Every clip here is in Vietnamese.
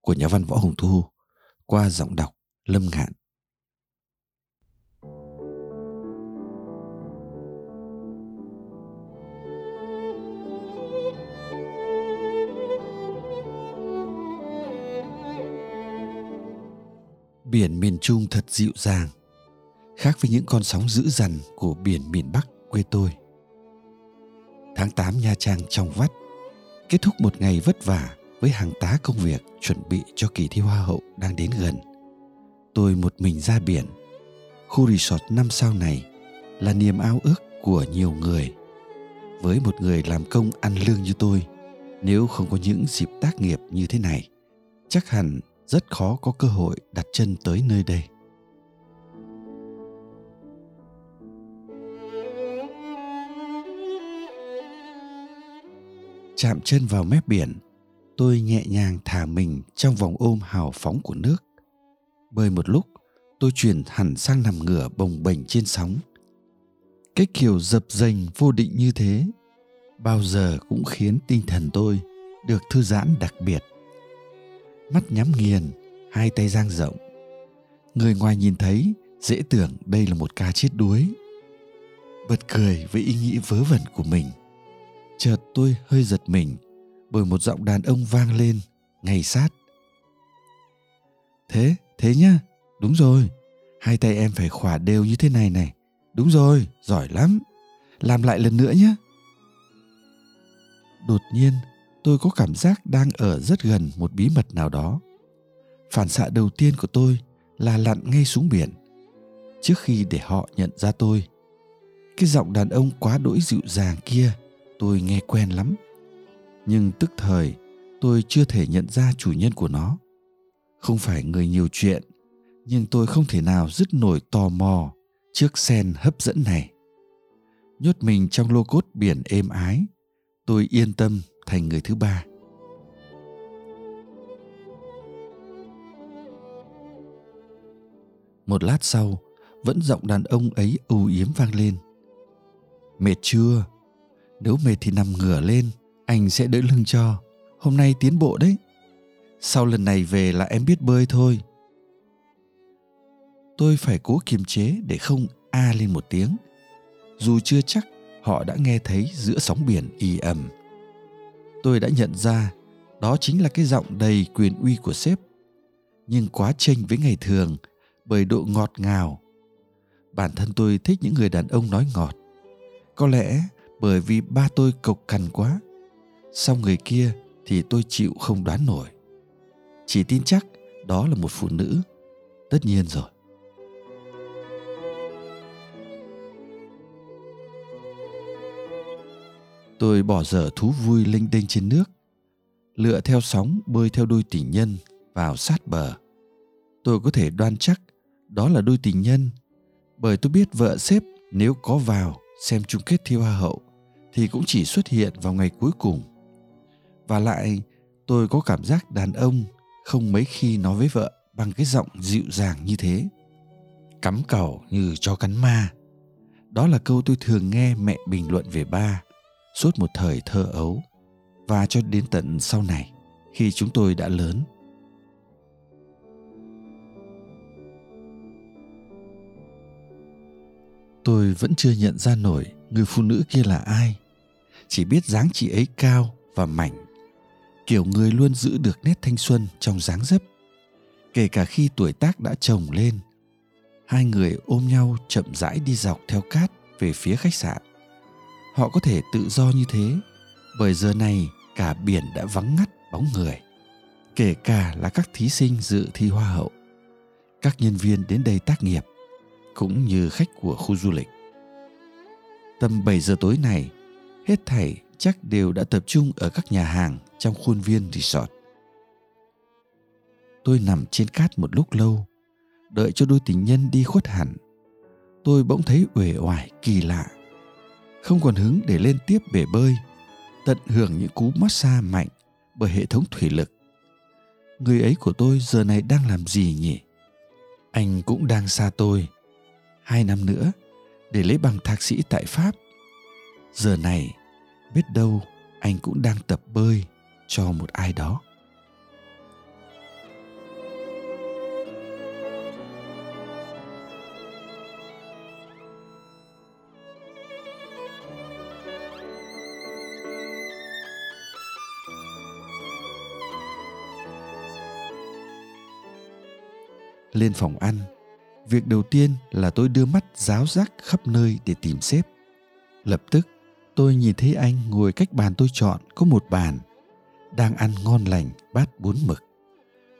của nhà văn Võ Hồng Thu qua giọng đọc Lâm Ngạn. Biển miền Trung thật dịu dàng, khác với những con sóng dữ dằn của biển miền Bắc quê tôi. Tháng 8 Nha Trang trong vắt, kết thúc một ngày vất vả với hàng tá công việc chuẩn bị cho kỳ thi Hoa hậu đang đến gần. Tôi một mình ra biển. Khu resort năm sao này là niềm ao ước của nhiều người. Với một người làm công ăn lương như tôi, nếu không có những dịp tác nghiệp như thế này, chắc hẳn rất khó có cơ hội đặt chân tới nơi đây. chạm chân vào mép biển tôi nhẹ nhàng thả mình trong vòng ôm hào phóng của nước. Bơi một lúc, tôi chuyển hẳn sang nằm ngửa bồng bềnh trên sóng. Cái kiểu dập dềnh vô định như thế, bao giờ cũng khiến tinh thần tôi được thư giãn đặc biệt. Mắt nhắm nghiền, hai tay dang rộng. Người ngoài nhìn thấy, dễ tưởng đây là một ca chết đuối. Bật cười với ý nghĩ vớ vẩn của mình. Chợt tôi hơi giật mình bởi một giọng đàn ông vang lên ngay sát. Thế thế nhá, đúng rồi, hai tay em phải khỏa đều như thế này này, đúng rồi, giỏi lắm. Làm lại lần nữa nhé đột nhiên, tôi có cảm giác đang ở rất gần một bí mật nào đó. Phản xạ đầu tiên của tôi là lặn ngay xuống biển. Trước khi để họ nhận ra tôi, cái giọng đàn ông quá đỗi dịu dàng kia, tôi nghe quen lắm nhưng tức thời, tôi chưa thể nhận ra chủ nhân của nó. Không phải người nhiều chuyện, nhưng tôi không thể nào dứt nổi tò mò trước sen hấp dẫn này. Nhốt mình trong lô cốt biển êm ái, tôi yên tâm thành người thứ ba. Một lát sau, vẫn giọng đàn ông ấy âu yếm vang lên. Mệt chưa? Nếu mệt thì nằm ngửa lên anh sẽ đỡ lưng cho. Hôm nay tiến bộ đấy. Sau lần này về là em biết bơi thôi. Tôi phải cố kiềm chế để không a lên một tiếng. Dù chưa chắc, họ đã nghe thấy giữa sóng biển y ầm. Tôi đã nhận ra, đó chính là cái giọng đầy quyền uy của sếp. Nhưng quá chênh với ngày thường, bởi độ ngọt ngào. Bản thân tôi thích những người đàn ông nói ngọt. Có lẽ bởi vì ba tôi cộc cằn quá sau người kia thì tôi chịu không đoán nổi. Chỉ tin chắc đó là một phụ nữ. Tất nhiên rồi. Tôi bỏ dở thú vui linh đênh trên nước, lựa theo sóng bơi theo đôi tình nhân vào sát bờ. Tôi có thể đoan chắc đó là đôi tình nhân, bởi tôi biết vợ sếp nếu có vào xem chung kết thi hoa hậu thì cũng chỉ xuất hiện vào ngày cuối cùng và lại, tôi có cảm giác đàn ông không mấy khi nói với vợ bằng cái giọng dịu dàng như thế. Cắm cẩu như cho cắn ma. Đó là câu tôi thường nghe mẹ bình luận về ba, suốt một thời thơ ấu, và cho đến tận sau này, khi chúng tôi đã lớn. Tôi vẫn chưa nhận ra nổi người phụ nữ kia là ai. Chỉ biết dáng chị ấy cao và mảnh kiểu người luôn giữ được nét thanh xuân trong dáng dấp. Kể cả khi tuổi tác đã chồng lên, hai người ôm nhau chậm rãi đi dọc theo cát về phía khách sạn. Họ có thể tự do như thế, bởi giờ này cả biển đã vắng ngắt bóng người. Kể cả là các thí sinh dự thi hoa hậu, các nhân viên đến đây tác nghiệp, cũng như khách của khu du lịch. Tầm 7 giờ tối này, hết thảy chắc đều đã tập trung ở các nhà hàng trong khuôn viên resort. tôi nằm trên cát một lúc lâu, đợi cho đôi tình nhân đi khuất hẳn. Tôi bỗng thấy uể oải, kỳ lạ. Không còn hứng để lên tiếp bể bơi, tận hưởng những cú massage mạnh bởi hệ thống thủy lực. Người ấy của tôi giờ này đang làm gì nhỉ? Anh cũng đang xa tôi. Hai năm nữa, để lấy bằng thạc sĩ tại pháp. Giờ này, biết đâu anh cũng đang tập bơi cho một ai đó. Lên phòng ăn, việc đầu tiên là tôi đưa mắt giáo giác khắp nơi để tìm sếp. Lập tức, tôi nhìn thấy anh ngồi cách bàn tôi chọn có một bàn đang ăn ngon lành, bát bún mực.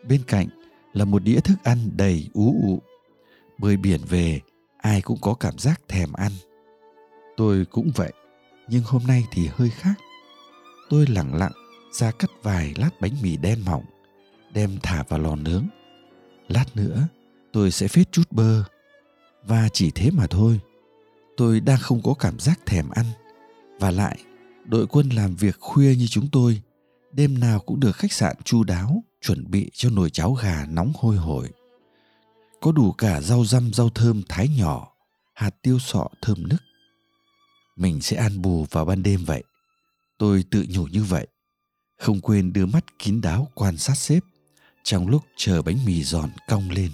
Bên cạnh là một đĩa thức ăn đầy ú ụ. Bơi biển về, ai cũng có cảm giác thèm ăn. Tôi cũng vậy, nhưng hôm nay thì hơi khác. Tôi lặng lặng ra cắt vài lát bánh mì đen mỏng, đem thả vào lò nướng. Lát nữa, tôi sẽ phết chút bơ. Và chỉ thế mà thôi, tôi đang không có cảm giác thèm ăn. Và lại, đội quân làm việc khuya như chúng tôi đêm nào cũng được khách sạn chu đáo, chuẩn bị cho nồi cháo gà nóng hôi hổi. Có đủ cả rau răm, rau thơm thái nhỏ, hạt tiêu sọ thơm nức. Mình sẽ ăn bù vào ban đêm vậy. Tôi tự nhủ như vậy. Không quên đưa mắt kín đáo quan sát sếp, trong lúc chờ bánh mì giòn cong lên.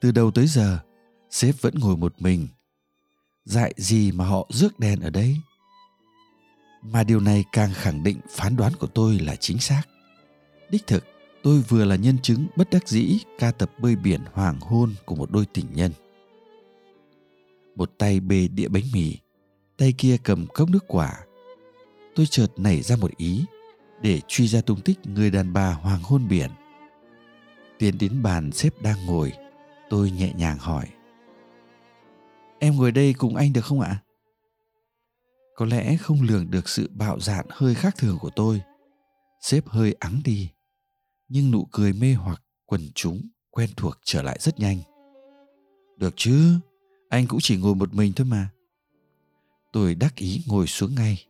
Từ đầu tới giờ, sếp vẫn ngồi một mình. Dại gì mà họ rước đèn ở đây? Mà điều này càng khẳng định phán đoán của tôi là chính xác. Đích thực, tôi vừa là nhân chứng bất đắc dĩ ca tập bơi biển hoàng hôn của một đôi tình nhân. Một tay bê đĩa bánh mì, tay kia cầm cốc nước quả. Tôi chợt nảy ra một ý, để truy ra tung tích người đàn bà hoàng hôn biển. Tiến đến bàn xếp đang ngồi, tôi nhẹ nhàng hỏi. Em ngồi đây cùng anh được không ạ? Có lẽ không lường được sự bạo dạn hơi khác thường của tôi. Sếp hơi ắng đi. Nhưng nụ cười mê hoặc quần chúng quen thuộc trở lại rất nhanh. Được chứ, anh cũng chỉ ngồi một mình thôi mà. Tôi đắc ý ngồi xuống ngay.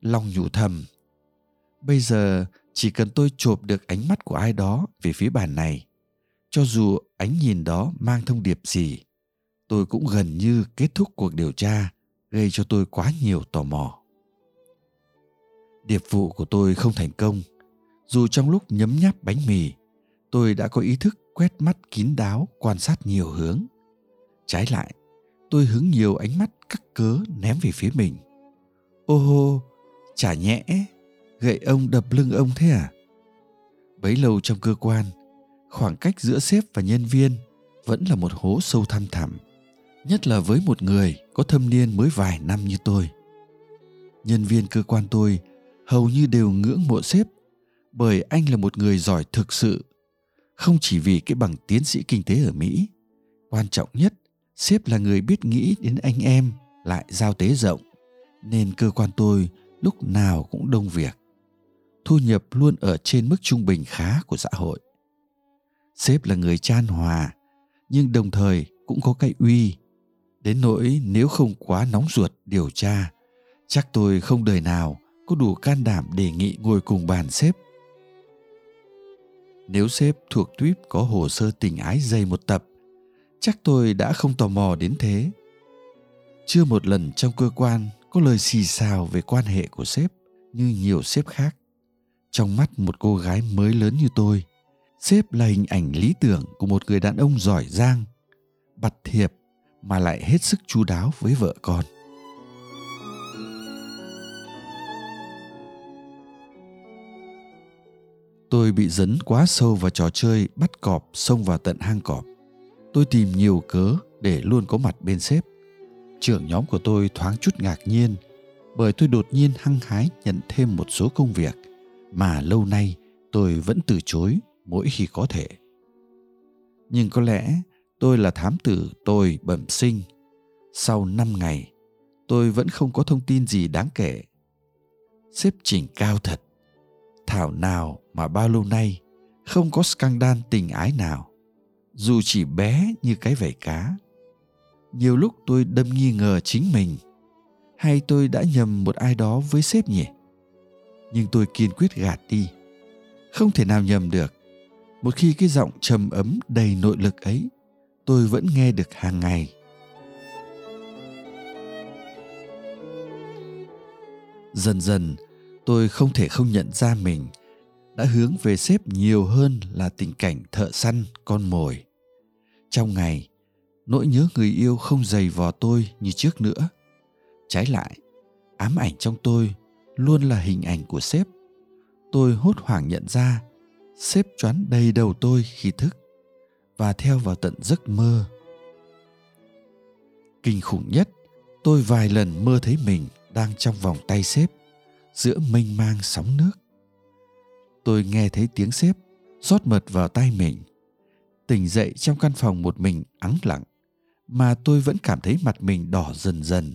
Lòng nhủ thầm. Bây giờ chỉ cần tôi chộp được ánh mắt của ai đó về phía bàn này, cho dù ánh nhìn đó mang thông điệp gì, tôi cũng gần như kết thúc cuộc điều tra gây cho tôi quá nhiều tò mò. Điệp vụ của tôi không thành công. Dù trong lúc nhấm nháp bánh mì, tôi đã có ý thức quét mắt kín đáo, quan sát nhiều hướng. Trái lại, tôi hứng nhiều ánh mắt cắt cớ ném về phía mình. Ô hô, chả nhẽ gậy ông đập lưng ông thế à? Bấy lâu trong cơ quan, khoảng cách giữa sếp và nhân viên vẫn là một hố sâu thăm thẳm nhất là với một người có thâm niên mới vài năm như tôi. Nhân viên cơ quan tôi hầu như đều ngưỡng mộ sếp, bởi anh là một người giỏi thực sự, không chỉ vì cái bằng tiến sĩ kinh tế ở mỹ. Quan trọng nhất, sếp là người biết nghĩ đến anh em lại giao tế rộng, nên cơ quan tôi lúc nào cũng đông việc, thu nhập luôn ở trên mức trung bình khá của xã hội. Sếp là người chan hòa, nhưng đồng thời cũng có cái uy đến nỗi nếu không quá nóng ruột điều tra, chắc tôi không đời nào có đủ can đảm đề nghị ngồi cùng bàn sếp nếu sếp thuộc tuyếp có hồ sơ tình ái dày một tập, chắc tôi đã không tò mò đến thế. Chưa một lần trong cơ quan có lời xì xào về quan hệ của sếp như nhiều sếp khác. Trong mắt một cô gái mới lớn như tôi, sếp là hình ảnh lý tưởng của một người đàn ông giỏi giang, bặt thiệp mà lại hết sức chu đáo với vợ con. Tôi bị dấn quá sâu vào trò chơi bắt cọp xông vào tận hang cọp. Tôi tìm nhiều cớ để luôn có mặt bên sếp. Trưởng nhóm của tôi thoáng chút ngạc nhiên, bởi tôi đột nhiên hăng hái nhận thêm một số công việc mà lâu nay tôi vẫn từ chối mỗi khi có thể. Nhưng có lẽ tôi là thám tử, tôi bẩm sinh. Sau năm ngày, tôi vẫn không có thông tin gì đáng kể. Xếp trình cao thật. Thảo nào mà bao lâu nay không có scandal tình ái nào, dù chỉ bé như cái vảy cá. Nhiều lúc tôi đâm nghi ngờ chính mình. Hay tôi đã nhầm một ai đó với sếp nhỉ? Nhưng tôi kiên quyết gạt đi. Không thể nào nhầm được. Một khi cái giọng trầm ấm đầy nội lực ấy tôi vẫn nghe được hàng ngày. Dần dần, tôi không thể không nhận ra mình đã hướng về sếp nhiều hơn là tình cảnh thợ săn, con mồi. Trong ngày, nỗi nhớ người yêu không dày vò tôi như trước nữa. Trái lại, ám ảnh trong tôi luôn là hình ảnh của sếp. Tôi hốt hoảng nhận ra sếp choán đầy đầu tôi khi thức và theo vào tận giấc mơ. Kinh khủng nhất, tôi vài lần mơ thấy mình đang trong vòng tay sếp giữa mênh mang sóng nước. Tôi nghe thấy tiếng sếp rót mật vào tay mình. Tỉnh dậy trong căn phòng một mình ắng lặng, mà tôi vẫn cảm thấy mặt mình đỏ dần dần.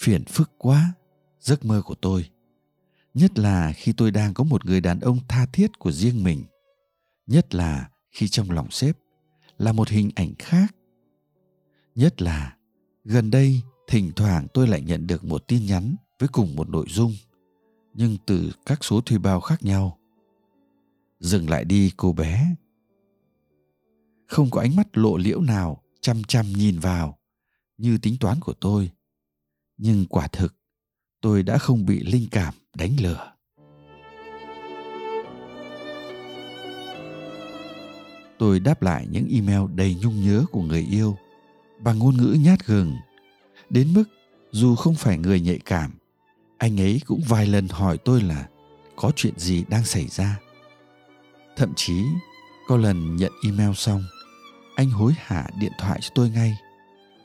Phiền phức quá, giấc mơ của tôi. Nhất là khi tôi đang có một người đàn ông tha thiết của riêng mình. Nhất là khi trong lòng sếp là một hình ảnh khác. Nhất là, gần đây thỉnh thoảng tôi lại nhận được một tin nhắn với cùng một nội dung, nhưng từ các số thuê bao khác nhau. Dừng lại đi, cô bé. Không có ánh mắt lộ liễu nào, chăm chăm nhìn vào, như tính toán của tôi. Nhưng quả thực, tôi đã không bị linh cảm đánh lừa. Tôi đáp lại những email đầy nhung nhớ của người yêu bằng ngôn ngữ nhát gừng. Đến mức, dù không phải người nhạy cảm, anh ấy cũng vài lần hỏi tôi là có chuyện gì đang xảy ra. Thậm chí, có lần nhận email xong, anh hối hả điện thoại cho tôi ngay.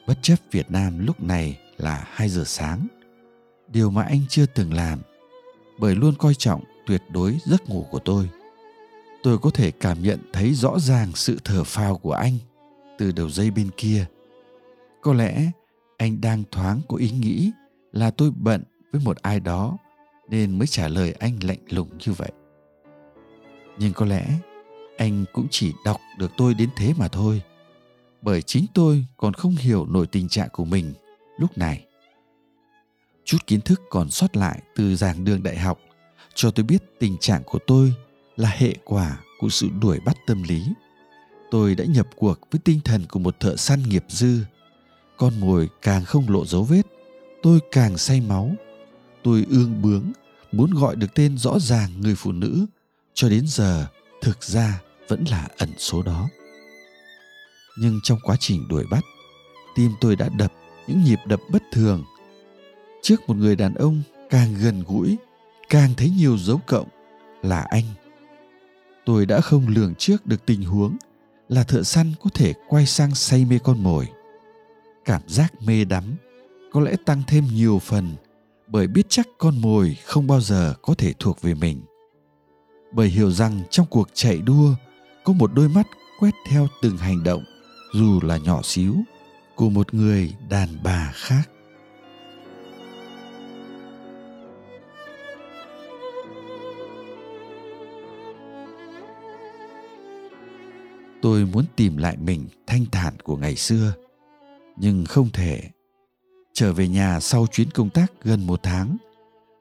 Bất chấp việt nam lúc này là 2 giờ sáng. Điều mà anh chưa từng làm, bởi luôn coi trọng tuyệt đối giấc ngủ của tôi tôi có thể cảm nhận thấy rõ ràng sự thở phào của anh từ đầu dây bên kia. Có lẽ anh đang thoáng có ý nghĩ là tôi bận với một ai đó nên mới trả lời anh lạnh lùng như vậy. Nhưng có lẽ anh cũng chỉ đọc được tôi đến thế mà thôi, bởi chính tôi còn không hiểu nổi tình trạng của mình lúc này. Chút kiến thức còn sót lại từ giảng đường đại học cho tôi biết tình trạng của tôi là hệ quả của sự đuổi bắt tâm lý. Tôi đã nhập cuộc với tinh thần của một thợ săn nghiệp dư. Con mồi càng không lộ dấu vết, tôi càng say máu. Tôi ương bướng, muốn gọi được tên rõ ràng người phụ nữ, cho đến giờ thực ra vẫn là ẩn số đó. Nhưng trong quá trình đuổi bắt, tim tôi đã đập những nhịp đập bất thường. Trước một người đàn ông càng gần gũi, càng thấy nhiều dấu cộng là anh tôi đã không lường trước được tình huống là thợ săn có thể quay sang say mê con mồi. Cảm giác mê đắm có lẽ tăng thêm nhiều phần bởi biết chắc con mồi không bao giờ có thể thuộc về mình. Bởi hiểu rằng trong cuộc chạy đua có một đôi mắt quét theo từng hành động dù là nhỏ xíu của một người đàn bà khác. Tôi muốn tìm lại mình thanh thản của ngày xưa, nhưng không thể. Trở về nhà sau chuyến công tác gần một tháng,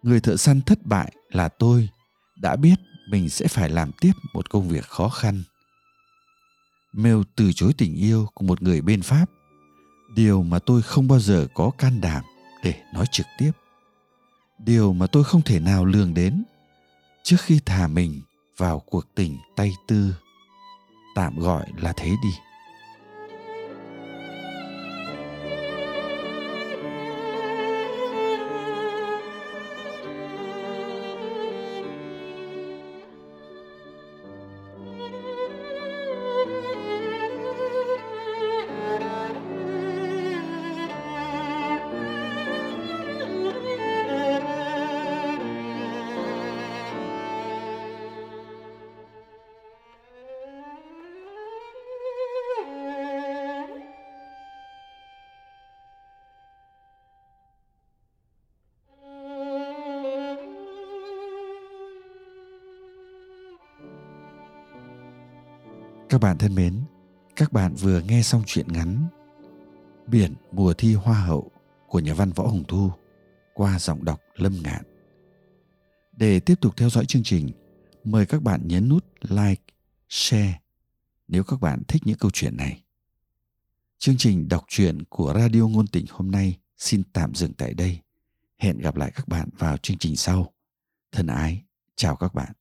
người thợ săn thất bại là tôi đã biết mình sẽ phải làm tiếp một công việc khó khăn. Mail từ chối tình yêu của một người bên pháp, điều mà tôi không bao giờ có can đảm để nói trực tiếp. Điều mà tôi không thể nào lường đến trước khi thả mình vào cuộc tình tay tư tạm gọi là thế đi. Các bạn thân mến, các bạn vừa nghe xong chuyện ngắn Biển mùa thi hoa hậu của nhà văn Võ Hồng Thu qua giọng đọc Lâm Ngạn. Để tiếp tục theo dõi chương trình, mời các bạn nhấn nút like, share nếu các bạn thích những câu chuyện này. Chương trình đọc truyện của Radio Ngôn Tình hôm nay xin tạm dừng tại đây. Hẹn gặp lại các bạn vào chương trình sau. Thân ái, chào các bạn.